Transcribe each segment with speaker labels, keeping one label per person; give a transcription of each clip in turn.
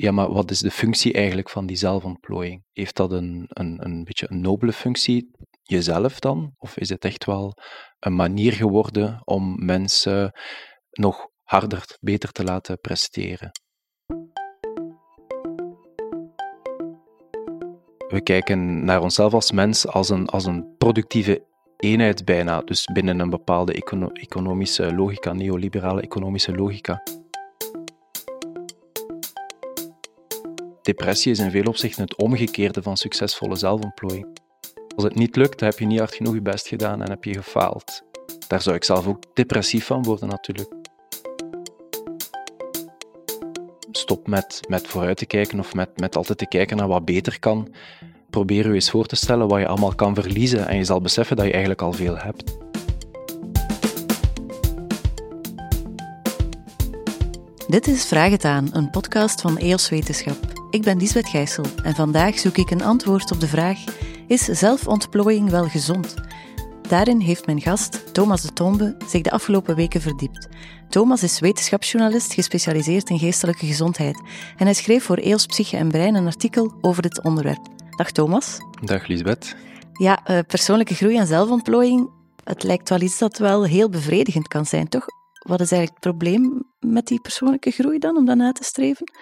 Speaker 1: ja, maar wat is de functie eigenlijk van die zelfontplooiing? Heeft dat een, een, een beetje een nobele functie, jezelf dan? Of is het echt wel een manier geworden om mensen nog harder, beter te laten presteren? We kijken naar onszelf als mens als een, als een productieve eenheid bijna, dus binnen een bepaalde economische logica, neoliberale economische logica. Depressie is in veel opzichten het omgekeerde van succesvolle zelfontplooiing. Als het niet lukt, heb je niet hard genoeg je best gedaan en heb je gefaald. Daar zou ik zelf ook depressief van worden natuurlijk. Stop met, met vooruit te kijken of met, met altijd te kijken naar wat beter kan. Probeer je eens voor te stellen wat je allemaal kan verliezen en je zal beseffen dat je eigenlijk al veel hebt.
Speaker 2: Dit is Vraag het aan, een podcast van EOS Wetenschap. Ik ben Lisbeth Gijssel en vandaag zoek ik een antwoord op de vraag: is zelfontplooiing wel gezond? Daarin heeft mijn gast, Thomas de Tombe, zich de afgelopen weken verdiept. Thomas is wetenschapsjournalist gespecialiseerd in geestelijke gezondheid en hij schreef voor EOS Psyche en Brein een artikel over dit onderwerp. Dag Thomas.
Speaker 1: Dag Lisbeth.
Speaker 2: Ja, eh, persoonlijke groei en zelfontplooiing, het lijkt wel iets dat wel heel bevredigend kan zijn, toch? Wat is eigenlijk het probleem met die persoonlijke groei dan, om dat na te streven?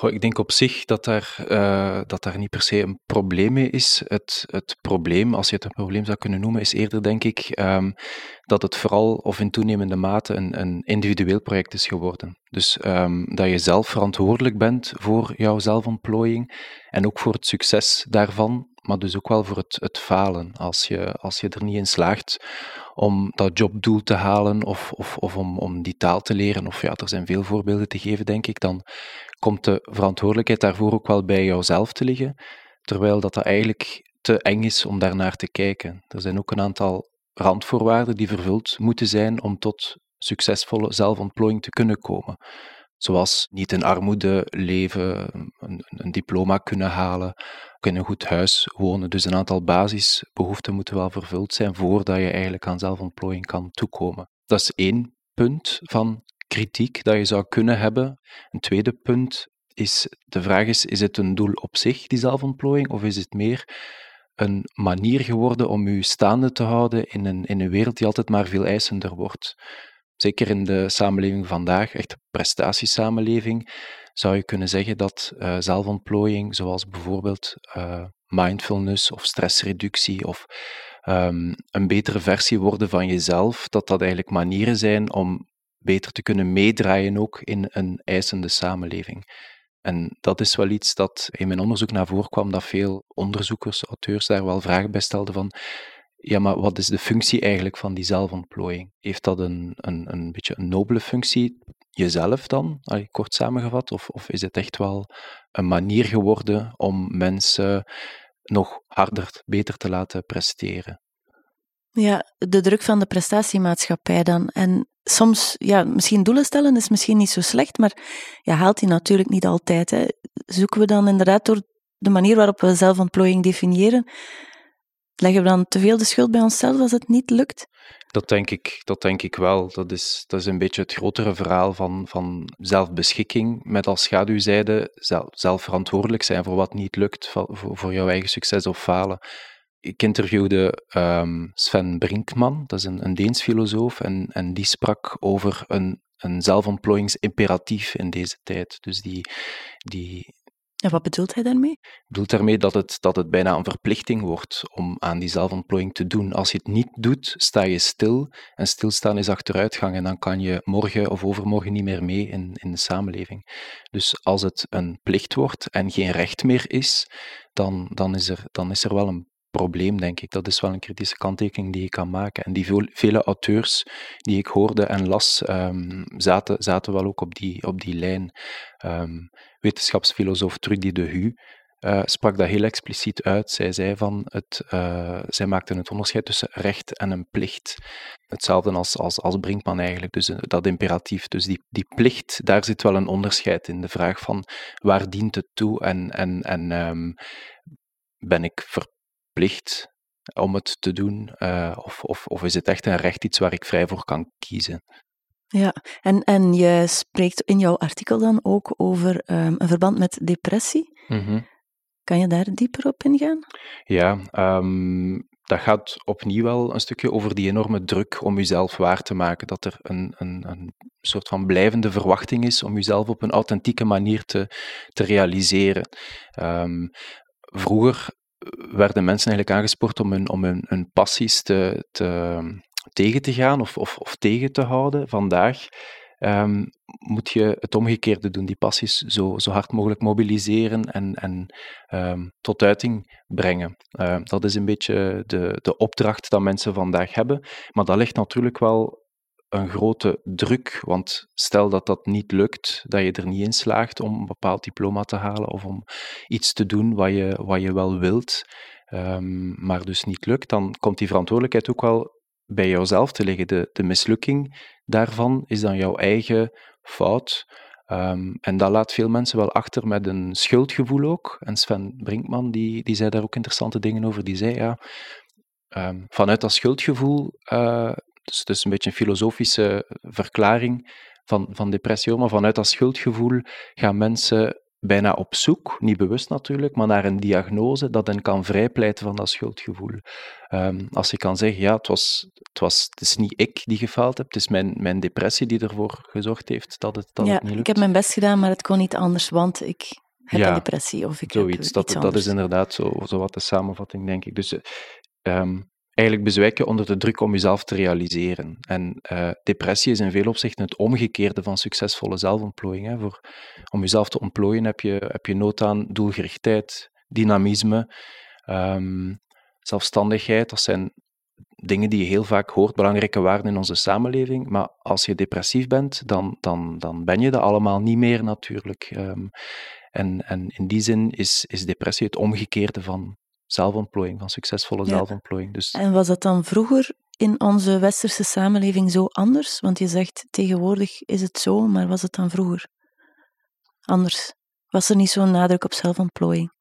Speaker 1: Ik denk op zich dat daar, uh, dat daar niet per se een probleem mee is. Het, het probleem, als je het een probleem zou kunnen noemen, is eerder, denk ik, um, dat het vooral of in toenemende mate een, een individueel project is geworden. Dus um, dat je zelf verantwoordelijk bent voor jouw zelfontplooiing en ook voor het succes daarvan, maar dus ook wel voor het, het falen. Als je, als je er niet in slaagt om dat jobdoel te halen of, of, of om, om die taal te leren, of ja, er zijn veel voorbeelden te geven, denk ik, dan komt de verantwoordelijkheid daarvoor ook wel bij jouzelf te liggen, terwijl dat, dat eigenlijk te eng is om daarnaar te kijken. Er zijn ook een aantal randvoorwaarden die vervuld moeten zijn om tot succesvolle zelfontplooiing te kunnen komen. Zoals niet in armoede leven, een, een diploma kunnen halen, in een goed huis wonen. Dus een aantal basisbehoeften moeten wel vervuld zijn voordat je eigenlijk aan zelfontplooiing kan toekomen. Dat is één punt van kritiek dat je zou kunnen hebben. Een tweede punt is, de vraag is, is het een doel op zich, die zelfontplooiing, of is het meer een manier geworden om je staande te houden in een, in een wereld die altijd maar veel eisender wordt? Zeker in de samenleving vandaag, echt prestatiesamenleving, zou je kunnen zeggen dat uh, zelfontplooiing, zoals bijvoorbeeld uh, mindfulness of stressreductie of um, een betere versie worden van jezelf, dat dat eigenlijk manieren zijn om beter te kunnen meedraaien ook in een eisende samenleving. En dat is wel iets dat in mijn onderzoek naar voren kwam, dat veel onderzoekers, auteurs daar wel vragen bij stelden van ja, maar wat is de functie eigenlijk van die zelfontplooiing? Heeft dat een, een, een beetje een nobele functie, jezelf dan, kort samengevat? Of, of is het echt wel een manier geworden om mensen nog harder, beter te laten presteren?
Speaker 2: Ja, de druk van de prestatiemaatschappij dan. En soms, ja, misschien doelen stellen is misschien niet zo slecht, maar ja, haalt die natuurlijk niet altijd. Hè. Zoeken we dan inderdaad door de manier waarop we zelfontplooiing definiëren, leggen we dan te veel de schuld bij onszelf als het niet lukt?
Speaker 1: Dat denk ik, dat denk ik wel. Dat is, dat is een beetje het grotere verhaal van, van zelfbeschikking, met als schaduwzijde zelf, verantwoordelijk zijn voor wat niet lukt, voor, voor jouw eigen succes of falen ik interviewde um, Sven Brinkman, dat is een, een Deens filosoof, en, en die sprak over een, een zelfontplooiingsimperatief in deze tijd. Dus die, die,
Speaker 2: en wat bedoelt hij daarmee?
Speaker 1: Bedoelt daarmee dat het, dat het bijna een verplichting wordt om aan die zelfontplooiing te doen. Als je het niet doet, sta je stil. En stilstaan is achteruitgang. En dan kan je morgen of overmorgen niet meer mee in, in de samenleving. Dus als het een plicht wordt en geen recht meer is, dan, dan, is, er, dan is er wel een probleem, denk ik. Dat is wel een kritische kanttekening die je kan maken. En die veel, vele auteurs die ik hoorde en las, um, zaten, zaten wel ook op die, op die lijn. Um, wetenschapsfilosoof Trudy de Hu uh, sprak dat heel expliciet uit. Zij zei van het, uh, zij maakte het onderscheid tussen recht en een plicht. Hetzelfde als, als, als Brinkman eigenlijk, dus eh, dat imperatief. Dus die, die plicht, daar zit wel een onderscheid in. De vraag van waar dient het toe en, en, en um, ben ik ver, plicht om het te doen? Uh, of, of, of is het echt een recht iets waar ik vrij voor kan kiezen?
Speaker 2: Ja, en, en je spreekt in jouw artikel dan ook over ehm, een verband met depressie.
Speaker 1: Mhm.
Speaker 2: Kan je daar dieper op ingaan?
Speaker 1: Ja, ehm, dat gaat opnieuw wel een stukje over die enorme druk om jezelf waar te maken. Dat er een, een, een soort van blijvende verwachting is om jezelf op een authentieke manier te, te realiseren. Ehm, vroeger werden mensen eigenlijk aangespoord om hun, om hun, passies te, te, tegen te gaan of, of, of tegen te houden. Vandaag um, moet je het omgekeerde doen, die passies zo, zo hard mogelijk mobiliseren en, en um, tot uiting brengen. Dat is een beetje de, de opdracht dat mensen vandaag hebben. Maar dat ligt natuurlijk wel een grote druk, want stel dat dat niet lukt, dat je er niet in slaagt om een bepaald diploma te halen of om iets te doen wat je, wat je wel wilt, um, maar dus niet lukt, dan komt die verantwoordelijkheid ook wel bij jouzelf te liggen. De, de mislukking daarvan is dan jouw eigen fout. Um, en dat laat veel mensen wel achter met een schuldgevoel ook. En Sven Brinkman die, die zei daar ook interessante dingen over. Die zei ja, um, vanuit dat schuldgevoel, uh, dus het is een beetje een filosofische verklaring van, van depressie, maar vanuit dat schuldgevoel gaan mensen bijna op zoek, niet bewust natuurlijk, maar naar een diagnose dat hen kan vrijpleiten van dat schuldgevoel. Um, als je kan zeggen, ja, het, was, het, was, het is niet ik die gefaald heb, het is mijn, mijn depressie die ervoor gezorgd heeft dat het, dat
Speaker 2: ja,
Speaker 1: het niet lukt.
Speaker 2: ik heb mijn best gedaan, maar het kon niet anders, want ik heb
Speaker 1: Ja,
Speaker 2: een depressie of ik
Speaker 1: Zoiets,
Speaker 2: heb
Speaker 1: dat,
Speaker 2: iets
Speaker 1: dat
Speaker 2: anders.
Speaker 1: is inderdaad zo, zo wat de samenvatting, denk ik. Dus eh, ehm, eigenlijk bezwijken onder de druk om jezelf te realiseren. En eh, depressie is in veel opzichten het omgekeerde van succesvolle zelfontplooiing. Hè. Voor, om jezelf te ontplooien heb je, heb je nood aan doelgerichtheid, dynamisme, ehm, zelfstandigheid. Dat zijn dingen die je heel vaak hoort, belangrijke waarden in onze samenleving. Maar als je depressief bent, dan, dan, dan ben je dat allemaal niet meer natuurlijk. Ehm, en, en in die zin is, is depressie het omgekeerde van zelfontplooiing, van succesvolle
Speaker 2: Ja.
Speaker 1: zelfontplooiing. Dus
Speaker 2: En was dat dan vroeger in onze westerse samenleving zo anders? Want je zegt tegenwoordig is het zo, maar was het dan vroeger anders? Was er niet zo'n nadruk op zelfontplooiing?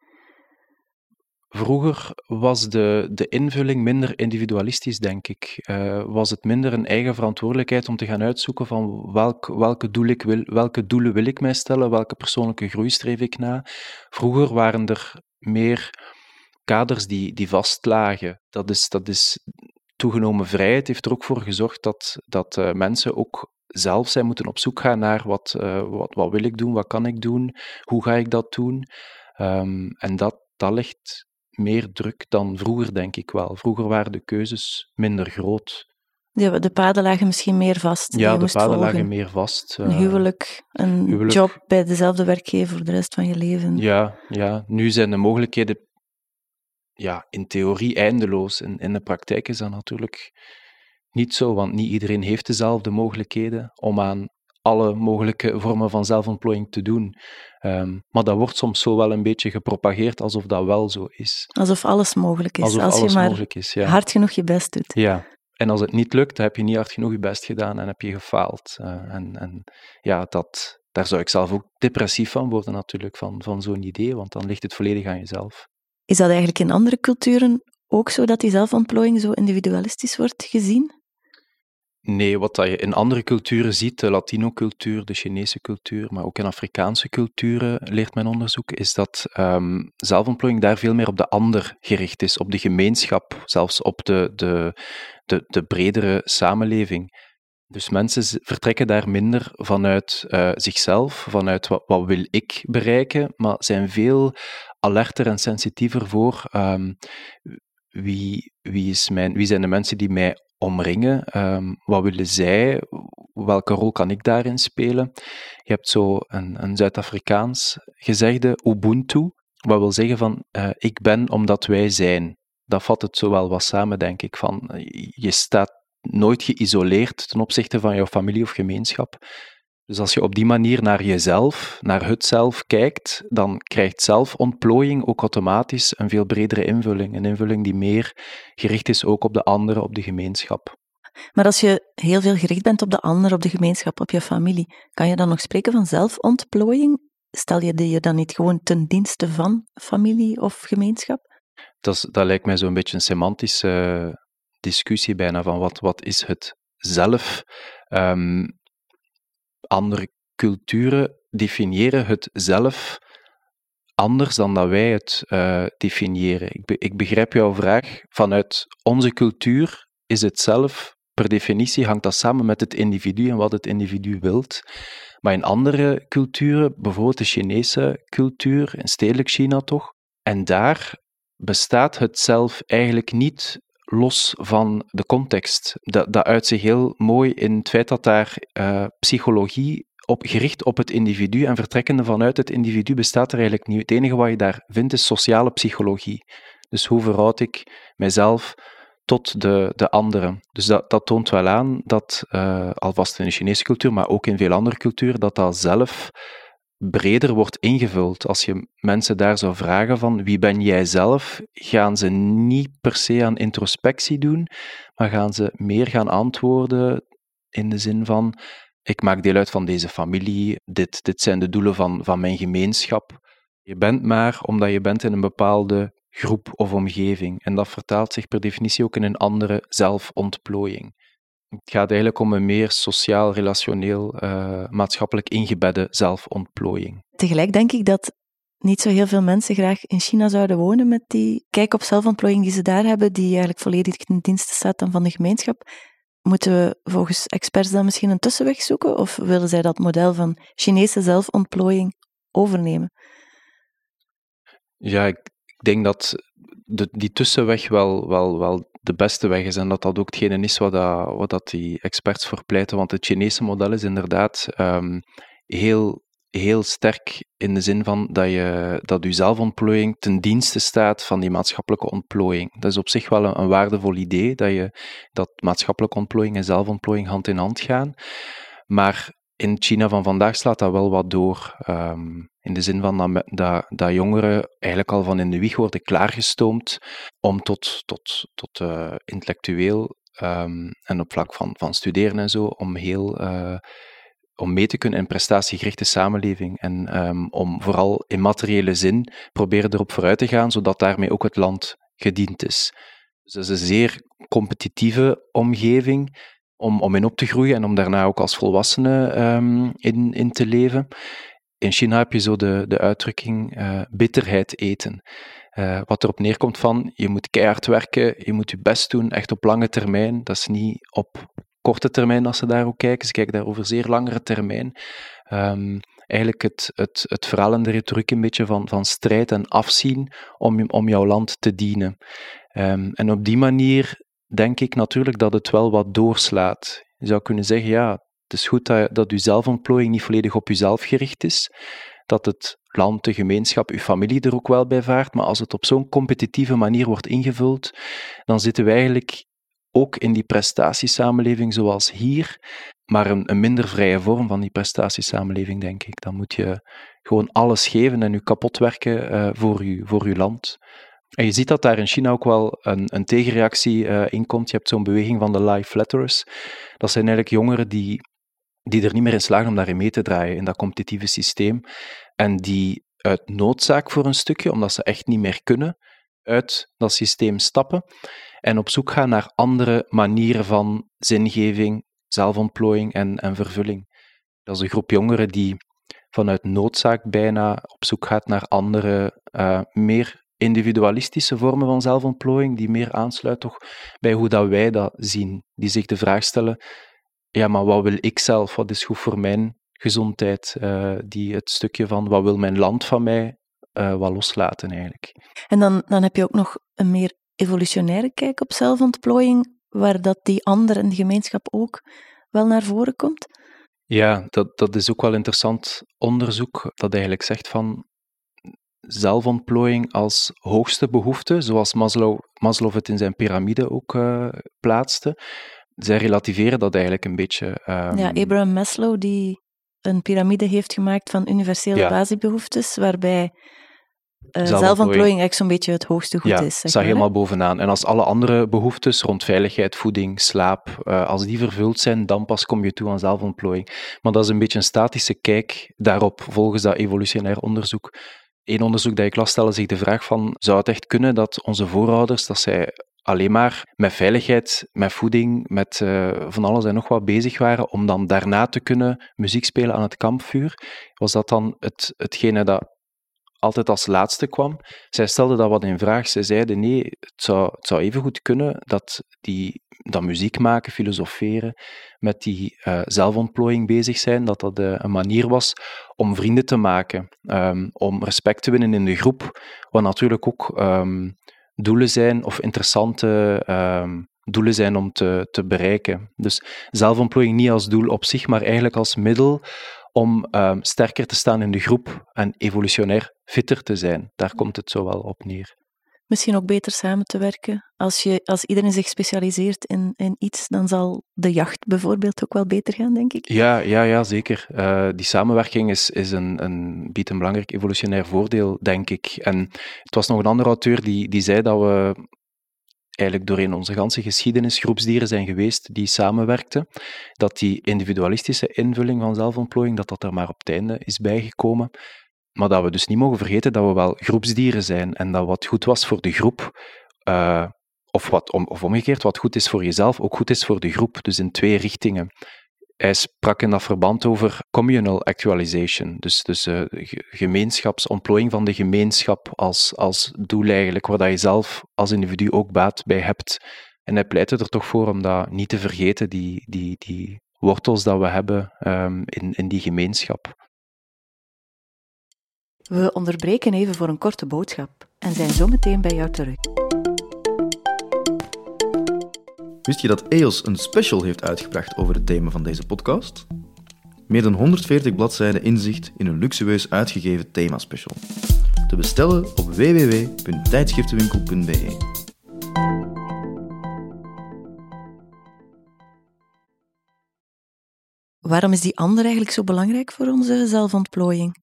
Speaker 1: Vroeger was de, de invulling minder individualistisch, denk ik. Eh, was het minder een eigen verantwoordelijkheid om te gaan uitzoeken van welk, welke, doel ik wil, welke doelen wil ik mij stellen, welke persoonlijke groei streef ik na. Vroeger waren er meer kaders die, die vastlagen. Dat is, dat is toegenomen vrijheid heeft er ook voor gezorgd dat, dat eh, mensen ook zelf zijn moeten op zoek gaan naar wat, eh, wat, wat wil ik doen, wat kan ik doen, hoe ga ik dat doen. Ehm, en dat, dat legt meer druk dan vroeger, denk ik wel. Vroeger waren de keuzes minder groot.
Speaker 2: De, de paden lagen misschien meer vast.
Speaker 1: Ja, de paden
Speaker 2: volgen.
Speaker 1: lagen meer vast.
Speaker 2: Een
Speaker 1: eh,
Speaker 2: huwelijk, een
Speaker 1: huwelijk.
Speaker 2: job bij dezelfde werkgever voor de rest van je leven.
Speaker 1: Ja, ja, nu zijn de mogelijkheden ja, in theorie eindeloos. In, in de praktijk is dat natuurlijk niet zo, want niet iedereen heeft dezelfde mogelijkheden om aan alle mogelijke vormen van zelfontplooiing te doen. Ehm, maar dat wordt soms zo wel een beetje gepropageerd alsof dat wel zo is.
Speaker 2: Alsof alles mogelijk is.
Speaker 1: Alsof
Speaker 2: als
Speaker 1: alles
Speaker 2: je maar
Speaker 1: mogelijk is, ja.
Speaker 2: hard genoeg je best doet.
Speaker 1: Ja, en als het niet lukt, dan heb je niet hard genoeg je best gedaan en heb je gefaald. Eh, en, en ja, dat, daar zou ik zelf ook depressief van worden natuurlijk, van, van zo'n idee, want dan ligt het volledig aan jezelf.
Speaker 2: Is dat eigenlijk in andere culturen ook zo dat die zelfontplooiing zo individualistisch wordt gezien?
Speaker 1: Nee, wat dat je in andere culturen ziet, de Latino-cultuur, de Chinese cultuur, maar ook in Afrikaanse culturen, leert mijn onderzoek, is dat ehm, zelfontplooiing daar veel meer op de ander gericht is, op de gemeenschap, zelfs op de, de, de, de bredere samenleving. Dus mensen vertrekken daar minder vanuit eh, zichzelf, vanuit wat wil ik bereiken, maar zijn veel alerter en sensitiever voor ehm, wie, wie, is mijn, wie zijn de mensen die mij omringen, ehm, wat willen zij, welke rol kan ik daarin spelen. Je hebt zo een, een Zuid-Afrikaans gezegde, Ubuntu, wat wil zeggen van eh, ik ben omdat wij zijn. Dat vat het zo wel wat samen, denk ik, van je staat nooit geïsoleerd ten opzichte van jouw familie of gemeenschap. Dus als je op die manier naar jezelf, naar het zelf kijkt, dan krijgt zelfontplooiing ook automatisch een veel bredere invulling. Een invulling die meer gericht is ook op de anderen, op de gemeenschap.
Speaker 2: Maar als je heel veel gericht bent op de ander, op de gemeenschap, op je familie, kan je dan nog spreken van zelfontplooiing? Stel je je dan niet gewoon ten dienste van familie of gemeenschap?
Speaker 1: Dat, is- dat lijkt mij zo'n beetje een semantische discussie bijna van wat, wat is het zelf. Ehm, andere culturen definiëren het zelf anders dan dat wij het uh, definiëren. Ik, ik begrijp jouw vraag. Vanuit onze cultuur is het zelf, per definitie, hangt dat samen met het individu en wat het individu wilt. Maar in andere culturen, bijvoorbeeld de Chinese cultuur, in stedelijk China toch, en daar bestaat het zelf eigenlijk niet los van de context. Dat, dat uit zich heel mooi in het feit dat daar uh, psychologie op, gericht op het individu en vertrekkende vanuit het individu bestaat er eigenlijk niet. Het enige wat je daar vindt is sociale psychologie. Dus hoe verhoud ik mijzelf tot de, de anderen? Dus dat, dat toont wel aan dat, uh, alvast in de Chinese cultuur, maar ook in veel andere culturen, dat dat zelf breder wordt ingevuld. Als je mensen daar zou vragen van wie ben jij zelf, gaan ze niet per se aan introspectie doen, maar gaan ze meer gaan antwoorden in de zin van ik maak deel uit van deze familie, dit, dit zijn de doelen van, van mijn gemeenschap. Je bent maar omdat je bent in een bepaalde groep of omgeving. En dat vertaalt zich per definitie ook in een andere zelfontplooiing. Het gaat eigenlijk om een meer sociaal, relationeel, uh, maatschappelijk ingebedde zelfontplooiing.
Speaker 2: Tegelijk denk ik dat niet zo heel veel mensen graag in China zouden wonen met die kijk op zelfontplooiing die ze daar hebben, die eigenlijk volledig in dienst staat dan van de gemeenschap. Moeten we volgens experts dan misschien een tussenweg zoeken? Of willen zij dat model van Chinese zelfontplooiing overnemen?
Speaker 1: Ja, ik denk dat de, die tussenweg wel, wel, wel de beste weg is en dat dat ook hetgene is wat, dat, wat dat die experts voor pleiten. Want het Chinese model is inderdaad um, heel heel sterk in de zin van dat je, dat zelfontplooiing ten dienste staat van die maatschappelijke ontplooiing. Dat is op zich wel een, waardevol idee, dat, je, dat maatschappelijke ontplooiing en zelfontplooiing hand in hand gaan. Maar in China van vandaag slaat dat wel wat door. Um, in de zin van dat, dat, dat, jongeren eigenlijk al van in de wieg worden klaargestoomd om tot, tot, tot uh, intellectueel um, en op vlak van, van studeren en zo, om heel uh, om mee te kunnen in prestatiegerichte samenleving en um, om vooral in materiële zin proberen erop vooruit te gaan, zodat daarmee ook het land gediend is. Dus dat is een zeer competitieve omgeving om, om in op te groeien en om daarna ook als volwassene um, in, in te leven. In China heb je zo de, de uitdrukking uh, bitterheid eten. Uh, wat erop neerkomt van, je moet keihard werken, je moet je best doen, echt op lange termijn. Dat is niet op korte termijn als ze daar ook kijken. Ze kijken daar over zeer langere termijn. Um, eigenlijk het, het, het verhaal en de retoriek een beetje van, van strijd en afzien om, om jouw land te dienen. Um, en op die manier denk ik natuurlijk dat het wel wat doorslaat. Je zou kunnen zeggen, ja, het is goed dat, dat uw zelfontplooiing niet volledig op uzelf gericht is, dat het land, de gemeenschap, uw familie er ook wel bij vaart, maar als het op zo'n competitieve manier wordt ingevuld, dan zitten we eigenlijk ook in die prestatiesamenleving zoals hier, maar een, een, minder vrije vorm van die prestatiesamenleving, denk ik. Dan moet je gewoon alles geven en je kapot werken uh, voor, je, voor je land. En je ziet dat daar in China ook wel een, een tegenreactie uh, in komt. Je hebt zo'n beweging van de life flatterers. Dat zijn eigenlijk jongeren die, die er niet meer in slagen om daarin mee te draaien, in dat competitieve systeem. En die uit noodzaak voor een stukje, omdat ze echt niet meer kunnen, uit dat systeem stappen en op zoek gaan naar andere manieren van zingeving, zelfontplooiing en, en vervulling. Dat is een groep jongeren die vanuit noodzaak bijna op zoek gaat naar andere, uh, meer individualistische vormen van zelfontplooiing, die meer aansluit toch bij hoe dat wij dat zien. Die zich de vraag stellen, ja, maar wat wil ik zelf? Wat is goed voor mijn gezondheid? Uh, die het stukje van, wat wil mijn land van mij? Uh, wat loslaten eigenlijk.
Speaker 2: En dan, dan heb je ook nog een meer evolutionaire kijk op zelfontplooiing, waar dat die ander en de gemeenschap ook wel naar voren komt?
Speaker 1: Ja, dat, dat is ook wel interessant onderzoek dat eigenlijk zegt van zelfontplooiing als hoogste behoefte, zoals Maslow, Maslow het in zijn piramide ook uh, plaatste. Zij relativeren dat eigenlijk een beetje.
Speaker 2: Um... Ja, Abraham Maslow die een piramide heeft gemaakt van universele ja. basisbehoeftes, waarbij uh, zelfontplooiing eigenlijk zo'n beetje het hoogste goed
Speaker 1: ja,
Speaker 2: is.
Speaker 1: Zeg staat helemaal bovenaan. En als alle andere behoeftes rond veiligheid, voeding, slaap, uh, als die vervuld zijn, dan pas kom je toe aan zelfontplooiing. Maar dat is een beetje een statische kijk daarop, volgens dat evolutionair onderzoek. Eén onderzoek dat ik las stelde zich de vraag van, zou het echt kunnen dat onze voorouders, dat zij alleen maar met veiligheid, met voeding, met uh, van alles en nog wat bezig waren, om dan daarna te kunnen muziek spelen aan het kampvuur, was dat dan het, hetgene dat altijd als laatste kwam. Zij stelde dat wat in vraag. Zij zeiden nee, het zou, het zou even goed kunnen dat die dat muziek maken, filosoferen, met die uh, zelfontplooiing bezig zijn, dat dat uh, een manier was om vrienden te maken, um, om respect te winnen in de groep, wat natuurlijk ook um, doelen zijn of interessante um, doelen zijn om te, te bereiken. Dus zelfontplooiing niet als doel op zich, maar eigenlijk als middel om um, sterker te staan in de groep en evolutionair fitter te zijn. Daar komt het zo wel op neer.
Speaker 2: Misschien ook beter samen te werken. Als, je, als iedereen zich specialiseert in, in iets, dan zal de jacht bijvoorbeeld ook wel beter gaan, denk ik.
Speaker 1: Ja, ja, ja zeker. Uh, die samenwerking is, is een, een, biedt een belangrijk evolutionair voordeel, denk ik. En het was nog een andere auteur die, die zei dat we eigenlijk doorheen onze ganse geschiedenis groepsdieren zijn geweest die samenwerkten, dat die individualistische invulling van zelfontplooiing, dat dat er maar op het einde is bijgekomen. Maar dat we dus niet mogen vergeten dat we wel groepsdieren zijn en dat wat goed was voor de groep, uh, of, wat, om, of omgekeerd, wat goed is voor jezelf, ook goed is voor de groep. Dus in twee richtingen. Hij sprak in dat verband over communal actualization, dus, dus uh, gemeenschapsontplooiing van de gemeenschap als, als doel eigenlijk, waar dat je zelf als individu ook baat bij hebt. En hij pleitte er toch voor om dat niet te vergeten, die, die, die wortels dat we hebben um, in, in die gemeenschap.
Speaker 2: We onderbreken even voor een korte boodschap en zijn zo meteen bij jou terug.
Speaker 3: Wist je dat EOS een special heeft uitgebracht over het thema van deze podcast? Meer dan 140 bladzijden inzicht in een luxueus uitgegeven themaspecial. Te bestellen op www.tijdschriftenwinkel.be.
Speaker 2: Waarom is die ander eigenlijk zo belangrijk voor onze zelfontplooiing?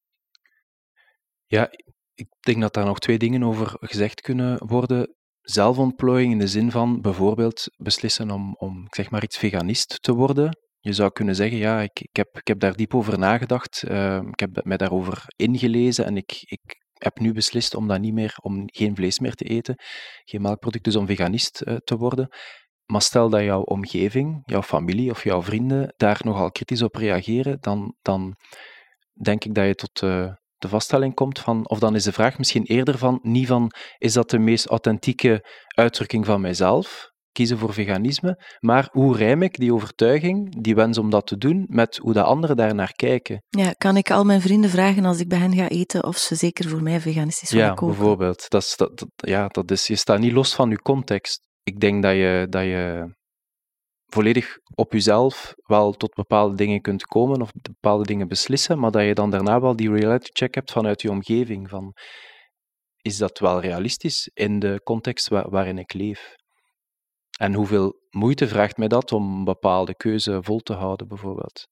Speaker 1: Ja, ik denk dat daar nog twee dingen over gezegd kunnen worden. Zelfontplooiing in de zin van bijvoorbeeld beslissen om, om ik zeg maar iets veganist te worden. Je zou kunnen zeggen, ja, ik, ik, heb, ik heb daar diep over nagedacht, uh, ik heb mij daarover ingelezen en ik, ik heb nu beslist om dat niet meer, om geen vlees meer te eten, geen melkproducten, dus om veganist uh, te worden. Maar stel dat jouw omgeving, jouw familie of jouw vrienden daar nogal kritisch op reageren, dan, dan denk ik dat je tot, uh, de vaststelling komt van, of dan is de vraag misschien eerder van, niet van, is dat de meest authentieke uitdrukking van mijzelf, kiezen voor veganisme, maar hoe rijm ik die overtuiging, die wens om dat te doen, met hoe de anderen daar naar kijken?
Speaker 2: Ja, kan ik al mijn vrienden vragen als ik bij hen ga eten of ze zeker voor mij veganistisch willen
Speaker 1: ja,
Speaker 2: koken?
Speaker 1: Ja, bijvoorbeeld. Dat is, dat, ja, dat is, je staat niet los van je context. Ik denk dat je, dat je volledig op jezelf wel tot bepaalde dingen kunt komen of bepaalde dingen beslissen, maar dat je dan daarna wel die reality check hebt vanuit je omgeving. Van, is dat wel realistisch in de context waarin ik leef? En hoeveel moeite vraagt mij dat om een bepaalde keuze vol te houden, bijvoorbeeld?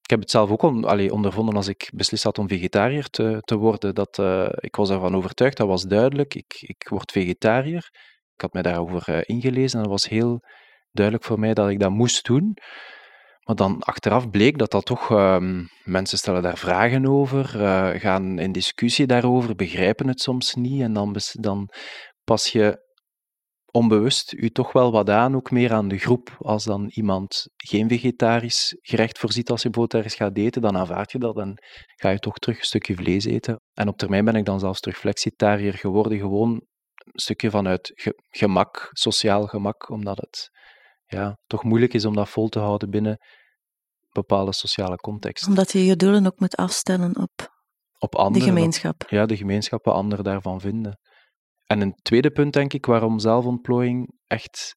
Speaker 1: Ik heb het zelf ook on, ondervonden als ik beslist had om vegetariër te, te worden. Dat, uh, ik was ervan overtuigd, dat was duidelijk. Ik, ik word vegetariër. Ik had mij daarover uh, ingelezen en dat was heel duidelijk voor mij dat ik dat moest doen. Maar dan achteraf bleek dat dat toch, um, mensen stellen daar vragen over, uh, gaan in discussie daarover, begrijpen het soms niet. En dan, dan pas je onbewust u toch wel wat aan, ook meer aan de groep. Als dan iemand geen vegetarisch gerecht voorziet als je vegetarisch gaat eten, dan aanvaard je dat en ga je toch terug een stukje vlees eten. En op termijn ben ik dan zelfs terug flexitariër geworden, gewoon een stukje vanuit gemak, sociaal gemak, omdat het ja, toch moeilijk is om dat vol te houden binnen bepaalde sociale context.
Speaker 2: Omdat je je doelen ook moet afstellen op,
Speaker 1: op anderen,
Speaker 2: de gemeenschap.
Speaker 1: ja, de gemeenschap, wat anderen daarvan vinden. En een tweede punt, denk ik, waarom zelfontplooiing echt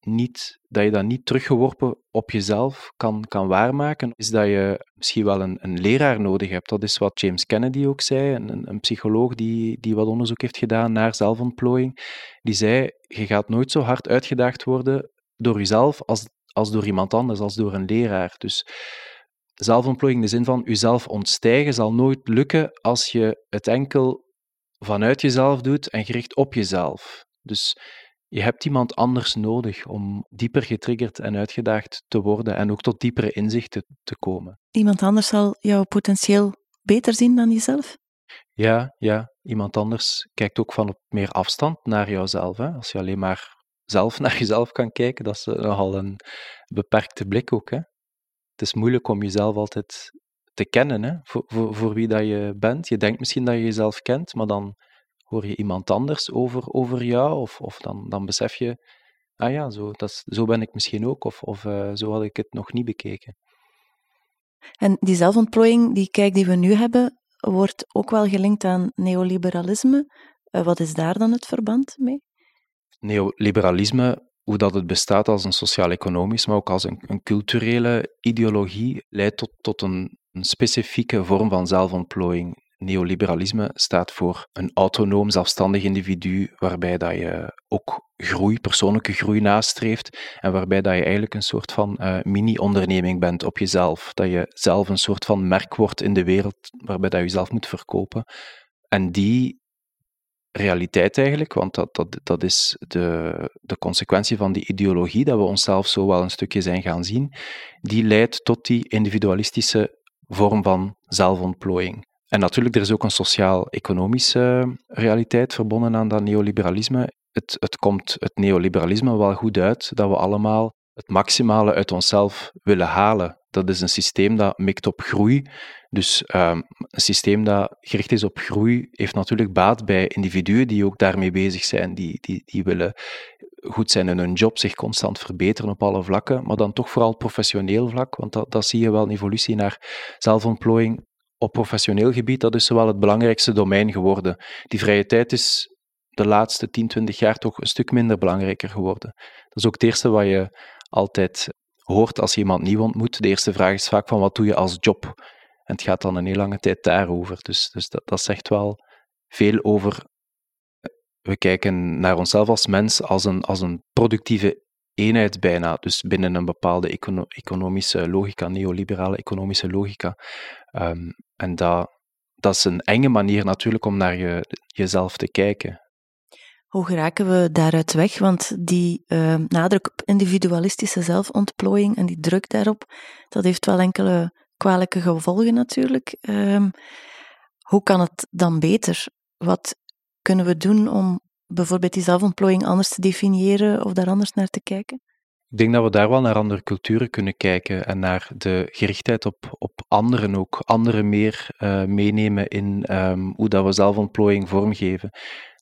Speaker 1: niet, dat je dat niet teruggeworpen op jezelf kan, kan waarmaken, is dat je misschien wel een, een leraar nodig hebt. Dat is wat James Kennedy ook zei, een, een psycholoog die, die wat onderzoek heeft gedaan naar zelfontplooiing. Die zei, je gaat nooit zo hard uitgedaagd worden door jezelf als, als door iemand anders, als door een leraar. Dus zelfontplooiing in de zin van jezelf ontstijgen zal nooit lukken als je het enkel vanuit jezelf doet en gericht op jezelf. Dus je hebt iemand anders nodig om dieper getriggerd en uitgedaagd te worden en ook tot diepere inzichten te komen.
Speaker 2: Iemand anders zal jouw potentieel beter zien dan jezelf?
Speaker 1: Ja, ja. Iemand anders kijkt ook van op meer afstand naar jouzelf. Hè? Als je alleen maar zelf naar jezelf kan kijken, dat is nogal een beperkte blik ook. Hè? Het is moeilijk om jezelf altijd te kennen, hè? Voor, voor, voor wie dat je bent. Je denkt misschien dat je jezelf kent, maar dan hoor je iemand anders over, over jou, of, of dan, dan besef je, ah ja, zo, dat zo ben ik misschien ook, of, of uh, zo had ik het nog niet bekeken.
Speaker 2: En die zelfontplooiing, die kijk die we nu hebben, wordt ook wel gelinkt aan neoliberalisme. Uh, wat is daar dan het verband mee?
Speaker 1: Neoliberalisme, hoe dat het bestaat als een sociaal-economisch, maar ook als een, een, culturele ideologie, leidt tot, tot een, een specifieke vorm van zelfontplooiing neoliberalisme staat voor een autonoom, zelfstandig individu, waarbij dat je ook groei, persoonlijke groei nastreeft en waarbij dat je eigenlijk een soort van uh, mini-onderneming bent op jezelf. Dat je zelf een soort van merk wordt in de wereld, waarbij dat je jezelf moet verkopen. En die realiteit eigenlijk, want dat, dat, dat is de, de consequentie van die ideologie, dat we onszelf zo wel een stukje zijn gaan zien, die leidt tot die individualistische vorm van zelfontplooiing. En natuurlijk, er is ook een sociaal-economische realiteit verbonden aan dat neoliberalisme. Het, het komt het neoliberalisme wel goed uit dat we allemaal het maximale uit onszelf willen halen. Dat is een systeem dat mikt op groei. Dus um, een systeem dat gericht is op groei heeft natuurlijk baat bij individuen die ook daarmee bezig zijn, die, die, die willen goed zijn in hun job, zich constant verbeteren op alle vlakken, maar dan toch vooral professioneel vlak, want dat, dat zie je wel een evolutie naar zelfontplooiing op professioneel gebied, dat is zowel het belangrijkste domein geworden. Die vrije tijd is de laatste 10, 20 jaar toch een stuk minder belangrijker geworden. Dat is ook het eerste wat je altijd hoort als je iemand nieuw ontmoet. De eerste vraag is vaak van wat doe je als job? En het gaat dan een heel lange tijd daarover. Dus, dus dat, dat zegt wel veel over. We kijken naar onszelf als mens als een, als een productieve eenheid bijna. Dus binnen een bepaalde economische logica, neoliberale economische logica. Um, en dat, dat is een enge manier natuurlijk om naar je, jezelf te kijken.
Speaker 2: Hoe geraken we daaruit weg? Want die uh, nadruk op individualistische zelfontplooiing en die druk daarop, dat heeft wel enkele kwalijke gevolgen natuurlijk. Um, hoe kan het dan beter? Wat kunnen we doen om bijvoorbeeld die zelfontplooiing anders te definiëren of daar anders naar te kijken?
Speaker 1: Ik denk dat we daar wel naar andere culturen kunnen kijken en naar de gerichtheid op, op anderen ook. Anderen meer uh, meenemen in um, hoe dat we zelfontplooiing vormgeven.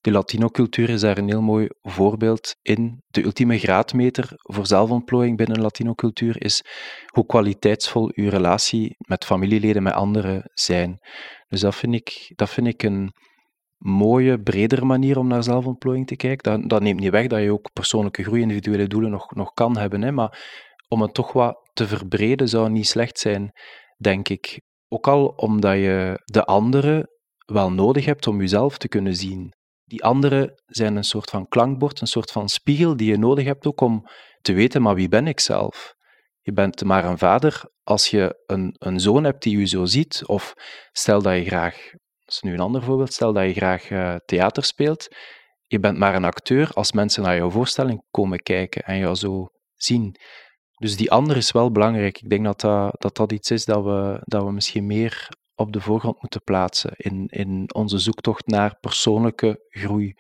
Speaker 1: De Latino-cultuur is daar een heel mooi voorbeeld in. De ultieme graadmeter voor zelfontplooiing binnen Latino-cultuur is hoe kwaliteitsvol uw relatie met familieleden, met anderen zijn. Dus dat vind ik, dat vind ik een, mooie, bredere manier om naar zelfontplooiing te kijken. Dat, dat neemt niet weg dat je ook persoonlijke groei, individuele doelen nog, nog kan hebben. Hè, maar om het toch wat te verbreden zou niet slecht zijn, denk ik. Ook al omdat je de anderen wel nodig hebt om jezelf te kunnen zien. Die anderen zijn een soort van klankbord, een soort van spiegel die je nodig hebt ook om te weten, maar wie ben ik zelf? Je bent maar een vader als je een, een zoon hebt die je zo ziet, of stel dat je graag dat is nu een ander voorbeeld. Stel dat je graag uh, theater speelt. Je bent maar een acteur als mensen naar jouw voorstelling komen kijken en jou zo zien. Dus die ander is wel belangrijk. Ik denk dat dat, dat, dat iets is dat we, dat we misschien meer op de voorgrond moeten plaatsen in, in onze zoektocht naar persoonlijke groei.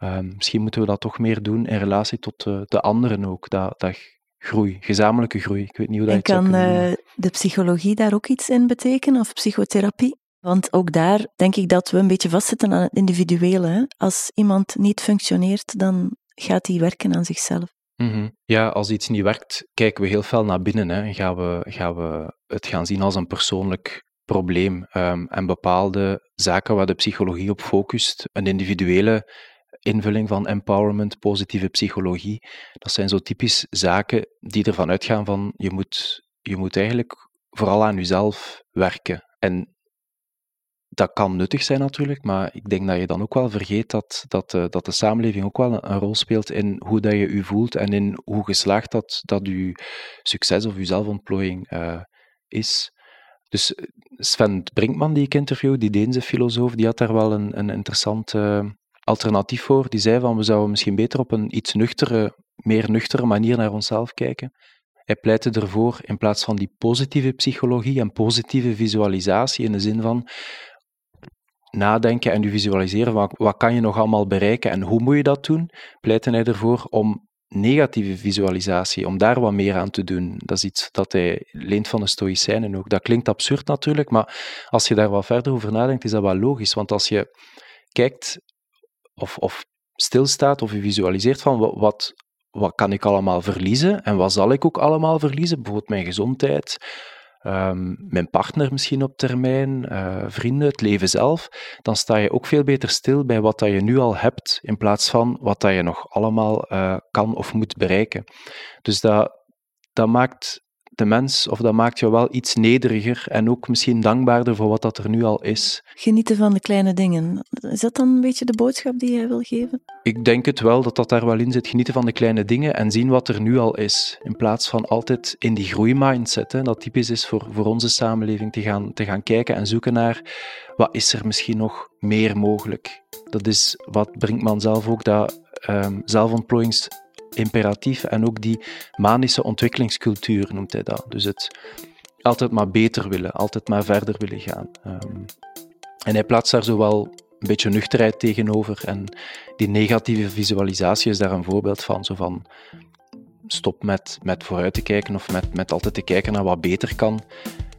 Speaker 1: Uh, misschien moeten we dat toch meer doen in relatie tot de, de anderen ook. Dat, dat groei, gezamenlijke groei. Ik weet niet hoe dat
Speaker 2: en kan uh, de psychologie daar ook iets in betekenen, of psychotherapie? Want ook daar denk ik dat we een beetje vastzitten aan het individuele. Hè? Als iemand niet functioneert, dan gaat hij werken aan zichzelf.
Speaker 1: Mm -hmm. Ja, als iets niet werkt, kijken we heel veel naar binnen hè, en gaan we, gaan we het gaan zien als een persoonlijk probleem. Um, en bepaalde zaken waar de psychologie op focust, een individuele invulling van empowerment, positieve psychologie, dat zijn zo typisch zaken die ervan uitgaan van je moet, je moet eigenlijk vooral aan jezelf werken. En dat kan nuttig zijn natuurlijk, maar ik denk dat je dan ook wel vergeet dat, dat, uh, dat de samenleving ook wel een, rol speelt in hoe dat je je voelt en in hoe geslaagd dat, dat je succes of je zelfontplooiing uh, is. Dus eh, Sven Brinkman, die ik interview, die Deense filosoof, die had daar wel een, een interessant uh, alternatief voor. Die zei van, we zouden misschien beter op een iets nuchtere, meer nuchtere manier naar onszelf kijken. Hij pleitte ervoor, in plaats van die positieve psychologie en positieve visualisatie, in de zin van nadenken en je visualiseren van wat kan je nog allemaal bereiken en hoe moet je dat doen, pleitte hij ervoor om negatieve visualisatie, om daar wat meer aan te doen. Dat is iets dat hij leent van de Stoïcijnen ook. Dat klinkt absurd natuurlijk, maar als je daar wat verder over nadenkt, is dat wel logisch. Want als je kijkt of, of stilstaat of je visualiseert van wat, wat kan ik allemaal verliezen en wat zal ik ook allemaal verliezen, bijvoorbeeld mijn gezondheid, um, mijn partner misschien op termijn, uh, vrienden, het leven zelf, dan sta je ook veel beter stil bij wat dat je nu al hebt, in plaats van wat dat je nog allemaal uh, kan of moet bereiken. Dus dat, dat maakt de mens, of dat maakt je wel iets nederiger en ook misschien dankbaarder voor wat dat er nu al is.
Speaker 2: Genieten van de kleine dingen. Is dat dan een beetje de boodschap die jij wil geven?
Speaker 1: Ik denk het wel, dat dat daar wel in zit. Genieten van de kleine dingen en zien wat er nu al is. In plaats van altijd in die groeimindset, hè, dat typisch is voor, voor onze samenleving, te gaan, te gaan kijken en zoeken naar wat is er misschien nog meer mogelijk. Dat is wat Brinkman zelf ook, dat um, zelfontplooiings imperatief en ook die manische ontwikkelingscultuur noemt hij dat. Dus het altijd maar beter willen, altijd maar verder willen gaan. Um, en hij plaatst daar zowel een beetje nuchterheid tegenover en die negatieve visualisatie is daar een voorbeeld van. Zo van stop met, met vooruit te kijken of met, met altijd te kijken naar wat beter kan.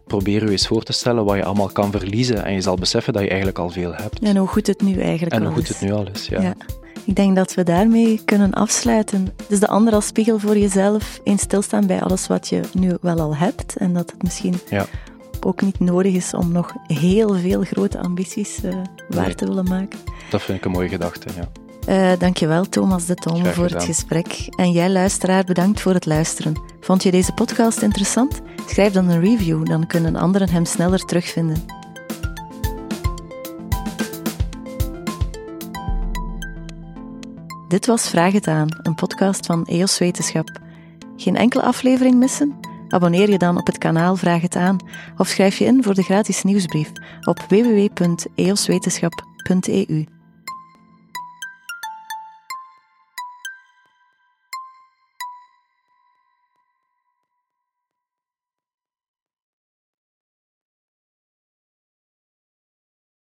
Speaker 1: Probeer je eens voor te stellen wat je allemaal kan verliezen en je zal beseffen dat je eigenlijk al veel hebt.
Speaker 2: En hoe goed het nu eigenlijk
Speaker 1: en hoe goed het nu al is, ja. ja.
Speaker 2: Ik denk dat we daarmee kunnen afsluiten. Dus de ander als spiegel voor jezelf, eens stilstaan bij alles wat je nu wel al hebt en dat het misschien ja. ook niet nodig is om nog heel veel grote ambities uh, waar te willen maken.
Speaker 1: Dat vind ik een mooie gedachte, ja.
Speaker 2: Uh, dankjewel Thomas de Tom voor het gesprek. En jij luisteraar, bedankt voor het luisteren. Vond je deze podcast interessant? Schrijf dan een review, dan kunnen anderen hem sneller terugvinden. Dit was Vraag het aan, een podcast van EOS Wetenschap. Geen enkele aflevering missen? Abonneer je dan op het kanaal Vraag het aan of schrijf je in voor de gratis nieuwsbrief op www.eoswetenschap.eu.